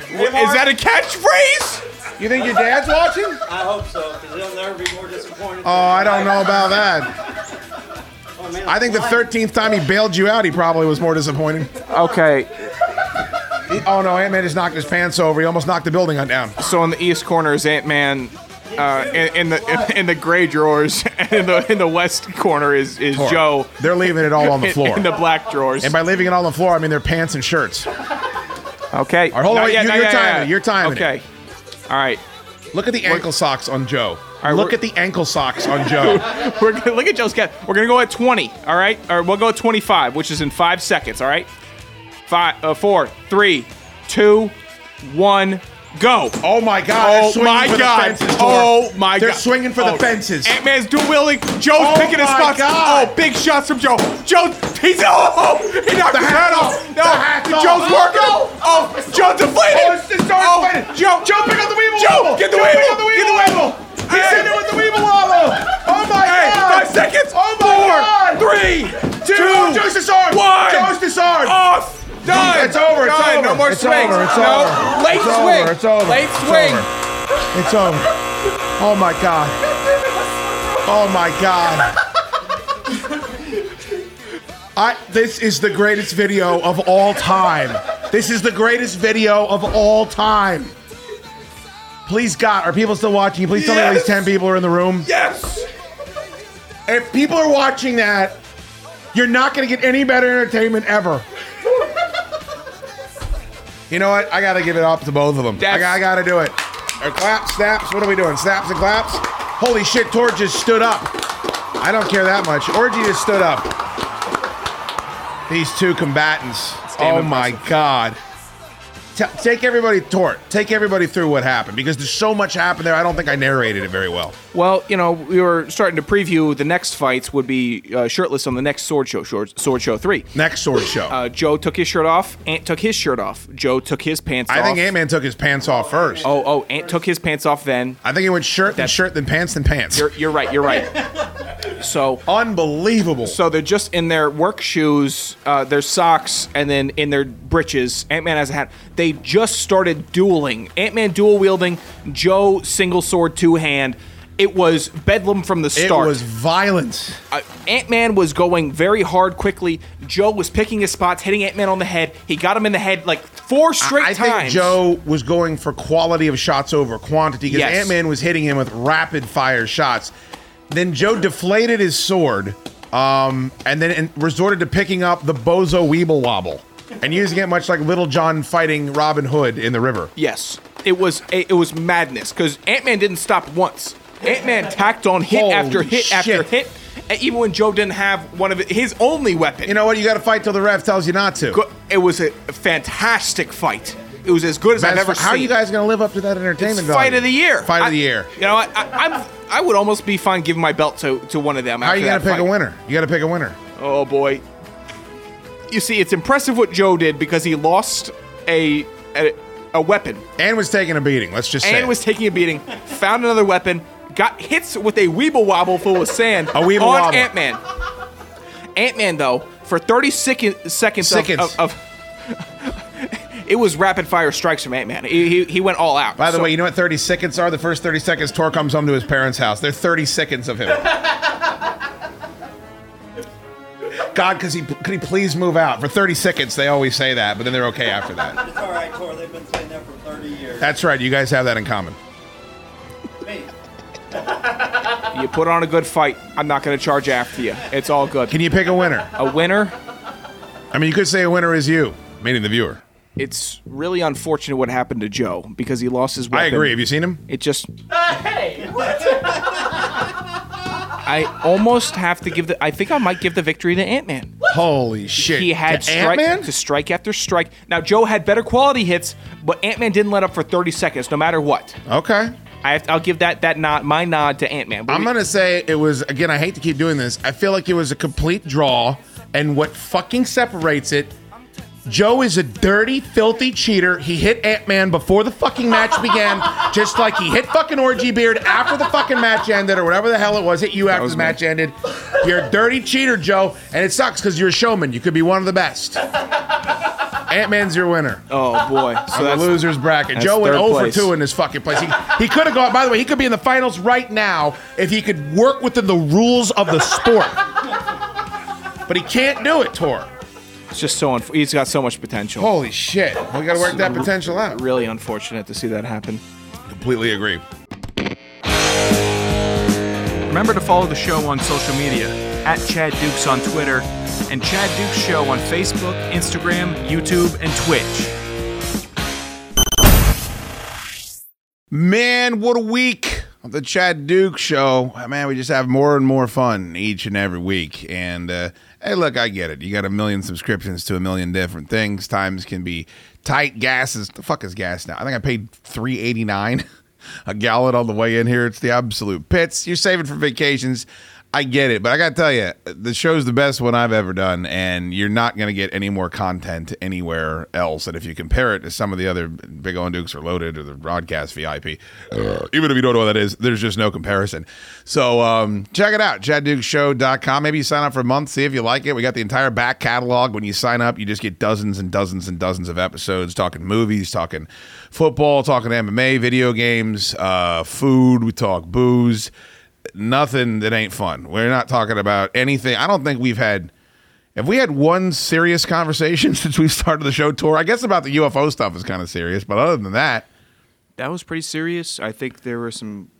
Is that a catchphrase? You think your dad's watching? I hope so, because he'll never be more disappointed. Oh, I don't know about that. Oh, man, I think the why? 13th time he bailed you out, he probably was more disappointed. Okay. Oh no, Ant Man just knocked his pants over. He almost knocked the building on down. So in the east corner is Ant Man. Uh, in, in the *laughs* in, the gray drawers, *laughs* and in the in the west corner is is. Joe. They're leaving it all on the *laughs* floor. In, the black drawers. And by leaving it all on the floor, I mean their pants and shirts. okay. All right, hold on, yet, you- you're timing yeah. it, you're timing it. Okay. All right. Look at the ankle socks on Joe. right, Look at the ankle socks on Joe. We're gonna look at Joe's cat. We're gonna go at 20. All right, or we'll go at 25, which is in five seconds. All right. Five, uh, four, three, two, one, go. Oh my God! Oh my God! Fences, oh my god. They're swinging for Oh, the fences. Ant Man's dual wielding. Joe's Oh picking his spots. God. Oh, big shots from Joe. Joe, he's oh, he knocked The his head off. off. No, The hat's off. Joe's Oh, working. no. Oh, Joe's deflated. Oh, it's, Oh, to. Joe, Joe, pick up the Weeble Joe, Wobble. get the Joe, up the Get the Weeble. He's Hey. sitting there with the Weeble Wobble. Oh my Hey, God! five seconds. Oh my Four, God! three, Two. two, Joe's disarmed. one. Joe's disarmed. off. Done. It's over, it's Done. over. No more It's swings. over, it's no. over. Late It's swing. over, it's over, Late swing. It's over. Oh my God. Oh my God. I, this is the greatest video of all time. This is the greatest video of all time. Please, God, are people still watching? Please tell me at least 10 people are in the room. Yes. If people are watching that, you're not going to get any better entertainment ever. You know what? I got to give it up to both of them. I, That's- I got to do it. Or claps, snaps. What are we doing? Snaps and claps? Holy shit, Tor just stood up. I don't care that much. Orgy just stood up. These two combatants. Oh my God. Ta- take everybody, Tor, take everybody through what happened because there's so much happened there. I don't think I narrated it very well. Well, you know, we were starting to preview the next fights would be uh, shirtless on the next Sword Show, Sword, Sword Show 3. Next sword show. Uh, Joe took his shirt off. Ant took his shirt off. Joe took his pants off. I off. think Ant Man took his pants off first. Oh, oh, Ant took his pants off then. I think he went shirt, then That's- shirt, then pants, then pants. You're, you're right, you're right. *laughs* So, Unbelievable. so they're just in their work shoes, uh, their socks, and then in their breeches. Ant Man has a hat. They just started dueling. Ant Man dual wielding, Joe single sword two hand. It was bedlam from the start. it was violent. uh, Ant Man was going very hard quickly. Joe was picking his spots, hitting Ant Man on the head. He got him in the head like four straight I times. think Joe was going for quality of shots over quantity because Yes. Ant Man was hitting him with rapid fire shots. Then Joe deflated his sword, um, and then and resorted to picking up the Bozo Weeble Wobble and using it much like Little John fighting Robin Hood in the river. Yes, it was it was madness because Ant Man didn't stop once. Ant Man tacked on hit Holy after hit after hit, and even when Joe didn't have one of his only weapon. You know what? You got to fight till the ref tells you not to. Go- it was a fantastic fight. It was as good as I've Best ever How are you guys going to live up to that It's entertainment? fight value? of the year. Fight I- of the year. You know, I, I, I'm I would almost be fine giving my belt to, to one of them. How are you going to pick a winner? You got to pick a winner. Oh boy. You see, it's impressive what Joe did because he lost a a, a weapon And was taking a beating. Let's just say. and was taking a beating, found another weapon, got hits with a weeble wobble full of sand A weeble on wobble. Ant Man. Ant Man though, for 30 seconds seconds of, of, of *laughs* it was rapid fire strikes from Ant Man. He, he, he went all out. By the So- way, you know what 30 seconds are? The first 30 seconds, Tor comes home to his parents' house. They're 30 seconds of him. *laughs* God, because he could he please move out for 30 seconds? They always say that, but then they're okay after that. It's all right, Tor. They've been saying that for 30 years. That's right. You guys have that in common. You put on a good fight. I'm not going to charge after you. It's all good. Can you pick a winner? a winner? I mean, you could say a winner is you, meaning the viewer. It's really unfortunate what happened to Joe because he lost his weapon. I agree. Have you seen him? It just. Uh, hey. I almost have to give the. I think I might give the victory to Ant Man. Holy shit. He had To strike Ant-Man? to strike after strike. Now Joe had better quality hits, but Ant Man didn't let up for 30 seconds, no matter what. Okay. I have, I'll give that that nod, my nod to Ant Man. I'm going to say it was, again, I hate to keep doing this. I feel like it was a complete draw, and what fucking separates it. Joe is a dirty, filthy cheater. He hit Ant Man before the fucking match began, *laughs* just like he hit fucking Orgy Beard after the fucking match ended, or whatever the hell it was. Hit you after the me. match ended. You're a dirty cheater, Joe, and it sucks because you're a showman. You could be one of the best. Ant Man's your winner. Oh boy. So the losers bracket. Joe went third 0 place. for 2 in this fucking place. He, he could have gone. By the way, he could be in the finals right now if he could work within the rules of the sport. but he can't do it, Tor. It's just so unf- he's got so much potential. Holy shit! We got to work that potential out. Really unfortunate to see that happen. Completely agree. Remember to follow the show on social media at Chad Dukes on Twitter and Chad Dukes Show on Facebook, Instagram, YouTube, and Twitch. Man, what a week of the Chad Duke show. Man, we just have more and more fun each and every week. And uh, hey, look, I get it. You got a million subscriptions to a million different things. Times can be tight. Gas is the fuck is gas now? I think I paid three eighty nine *laughs* a gallon on the way in here. It's the absolute pits. You're saving for vacations. I get it, but I got to tell you, the show's the best one I've ever done, and you're not going to get any more content anywhere else. And if you compare it to some of the other Big O and Dukes are loaded or the broadcast VIP, uh, even if you don't know what that is, there's just no comparison. So um, check it out, ChadDukesShow.com. Maybe you sign up for a month, see if you like it. We got the entire back catalog. When you sign up, you just get dozens and dozens and dozens of episodes talking movies, talking football, talking MMA, video games, uh, food. We talk booze nothing that ain't fun. We're not talking about anything. I don't think we've had. Have we had one serious *laughs* conversation since we started the show tour? I guess about the UFO stuff is kind of serious, but other than that, That was pretty serious. I think there were some,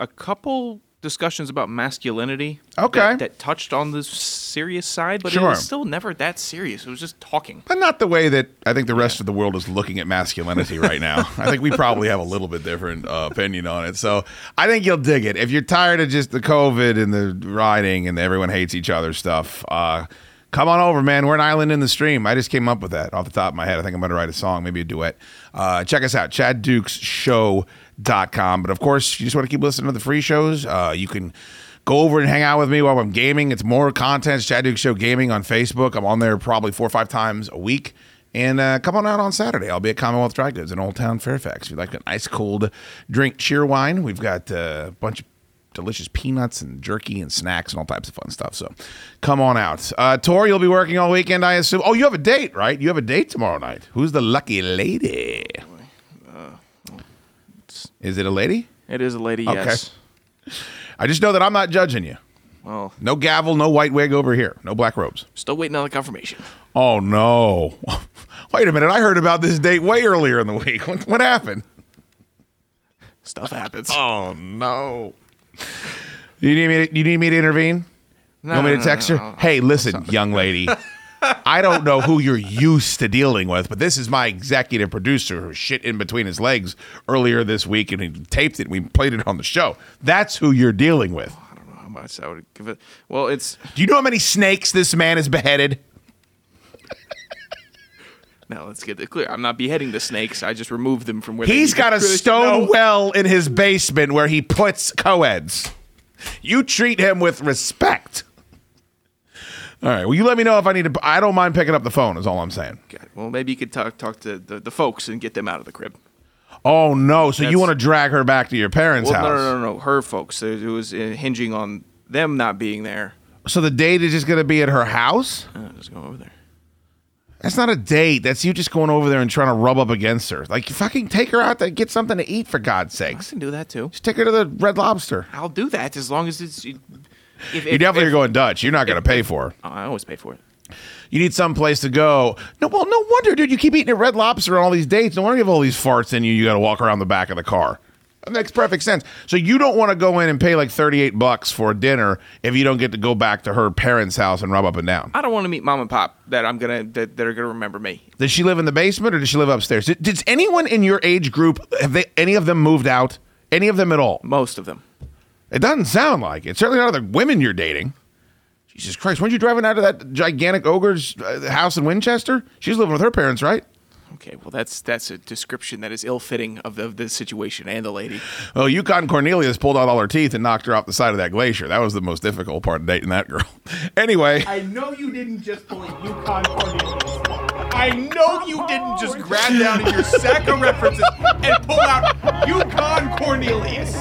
a couple discussions about masculinity. Okay. That, that touched on the serious side, but it was still never that serious. It was just talking. but not the way that I think the rest of the world is looking at masculinity right now. *laughs* I think we probably have a little bit different uh, opinion on it. So I think you'll dig it. If you're tired of just the COVID and the riding and the everyone hates each other stuff, uh, come on over, man. We're an island in the stream. I just came up with that off the top of my head. I think I'm going to write a song, maybe a duet. Uh, check us out, chaddukesshow.com. But of course, you just want to keep listening to the free shows. Uh, you can go over and hang out with me while I'm gaming. It's more content. It's Chad Dukes Show Gaming on Facebook. I'm on there probably four or five times a week. And uh, come on out on Saturday. I'll be at Commonwealth Dry Goods in Old Town Fairfax. If you like an ice cold drink, Cheerwine, we've got uh, a bunch of delicious peanuts and jerky and snacks and all types of fun stuff. So come on out. Uh, Tori, you'll be working all weekend, I assume. Oh, you have a date, right? You have a date tomorrow night. Who's the lucky lady? Is it a lady? It is a lady, Okay. yes. I just know that I'm not judging you. Well, No gavel, no white wig over here, no black robes. still waiting on the confirmation. Oh no! *laughs* Wait a minute, I heard about this date way earlier in the week. What, what happened? Stuff happens. Oh no! You need me? To, you need me to intervene? No, you want me to no, text no, her? no. Hey, listen, young lady. *laughs* I don't know who you're used to dealing with, but this is my executive producer who shit in between his legs earlier this week and he taped it and we played it on the show. That's who you're dealing with. Oh, I don't know how much I would give it? Well, it's Do you know how many snakes this man has beheaded? now. Let's get it clear. I'm not beheading the snakes. I just removed them from where he's got a stone well in his basement where he puts co-eds. You treat him with respect. All right. Well, you let me know if I need to. I don't mind picking up the phone. Is all I'm saying. Okay. Well, maybe you could talk talk to the, the folks and get them out of the crib. Oh no! So you That's- want to drag her back to your parents' Well, house? no, no, no, no. Her folks. It was uh, hinging on them not being there. So the date is just going to be at her house? Uh, just go over there. That's not a date. That's you just going over there and trying to rub up against her. Like fucking take her out to get something to eat for God's sake. I sakes. can do that too. Just take her to the Red Lobster. I'll do that as long as it's. If, if, You definitely if- are going Dutch. You're not going to pay for her. Oh, I always pay for it. You need some place to go. No, well, no wonder, dude. You keep eating at Red Lobster on all these dates. No wonder you have all these farts in you. You got to walk around the back of the car. That makes perfect sense. So you don't want to go in and pay like thirty-eight bucks for a dinner if you don't get to go back to her parents' house and rub up and down. I don't want to meet mom and pop that I'm gonna that, that are gonna remember me. Does she live in the basement or does she live upstairs? Did, does anyone in your age group have they any of them moved out? Any of them at all? Most of them. It doesn't sound like it. Certainly not the women you're dating. Jesus Christ! Weren't you driving out of that gigantic ogre's uh, house in Winchester? She's living with her parents, right? Okay, well that's that's a description that is ill-fitting of the, of the situation and the lady. Oh, Yukon Cornelius pulled out all her teeth and knocked her off the side of that glacier. That was the most difficult part of dating that girl. *laughs* anyway, I know you didn't just pull a Yukon Cornelius. I know you didn't just grab down in your sack of references and pull out Yukon Cornelius.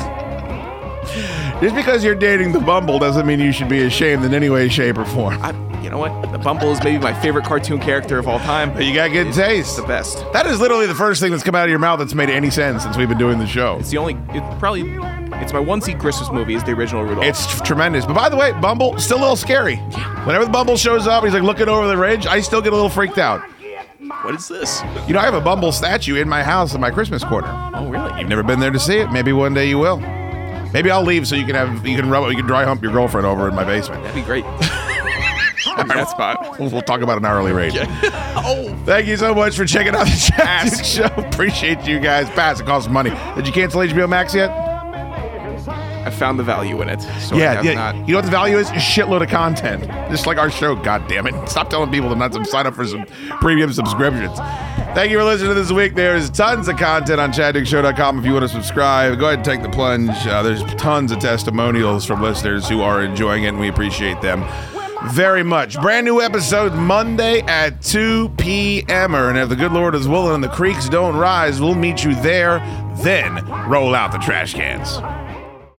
Just because you're dating the Bumble doesn't mean you should be ashamed in any way, shape, or form. I, you know what? The Bumble is maybe my favorite cartoon character of all time. But you got good taste. The best. That is literally the first thing that's come out of your mouth that's made any sense since we've been doing the show. It's the only. It probably. It's my one seat Christmas movie. Is the original Rudolph. It's tremendous. But by the way, Bumble still a little scary. Whenever the Bumble shows up, he's like looking over the ridge. I still get a little freaked out. What is this? You know, I have a Bumble statue in my house in my Christmas corner. Oh, really? You've never been there to see it. Maybe one day you will. Maybe I'll leave so you can have you can rub you can dry hump your girlfriend over in my basement. That'd be great. *laughs* that spot. We'll, we'll talk about an hourly rate. *laughs* oh, Thank you so much for checking out the Duke Show. *laughs* Appreciate you guys. Pass. It costs money. Did you cancel HBO Max yet? I found the value in it. So I yeah, have yeah. Not, You know what the value is? A shitload of content. Just like our show. God damn it. Stop telling people to not to sign up for some premium subscriptions. Thank you for listening to this week. There's tons of content on ChadDukeShow.com if you want to subscribe. Go ahead and take the plunge. Uh, there's tons of testimonials from listeners who are enjoying it, and we appreciate them very much. Brand new episode Monday at 2 p.m. And if the good Lord is willing and the creeks don't rise, we'll meet you there. Then roll out the trash cans.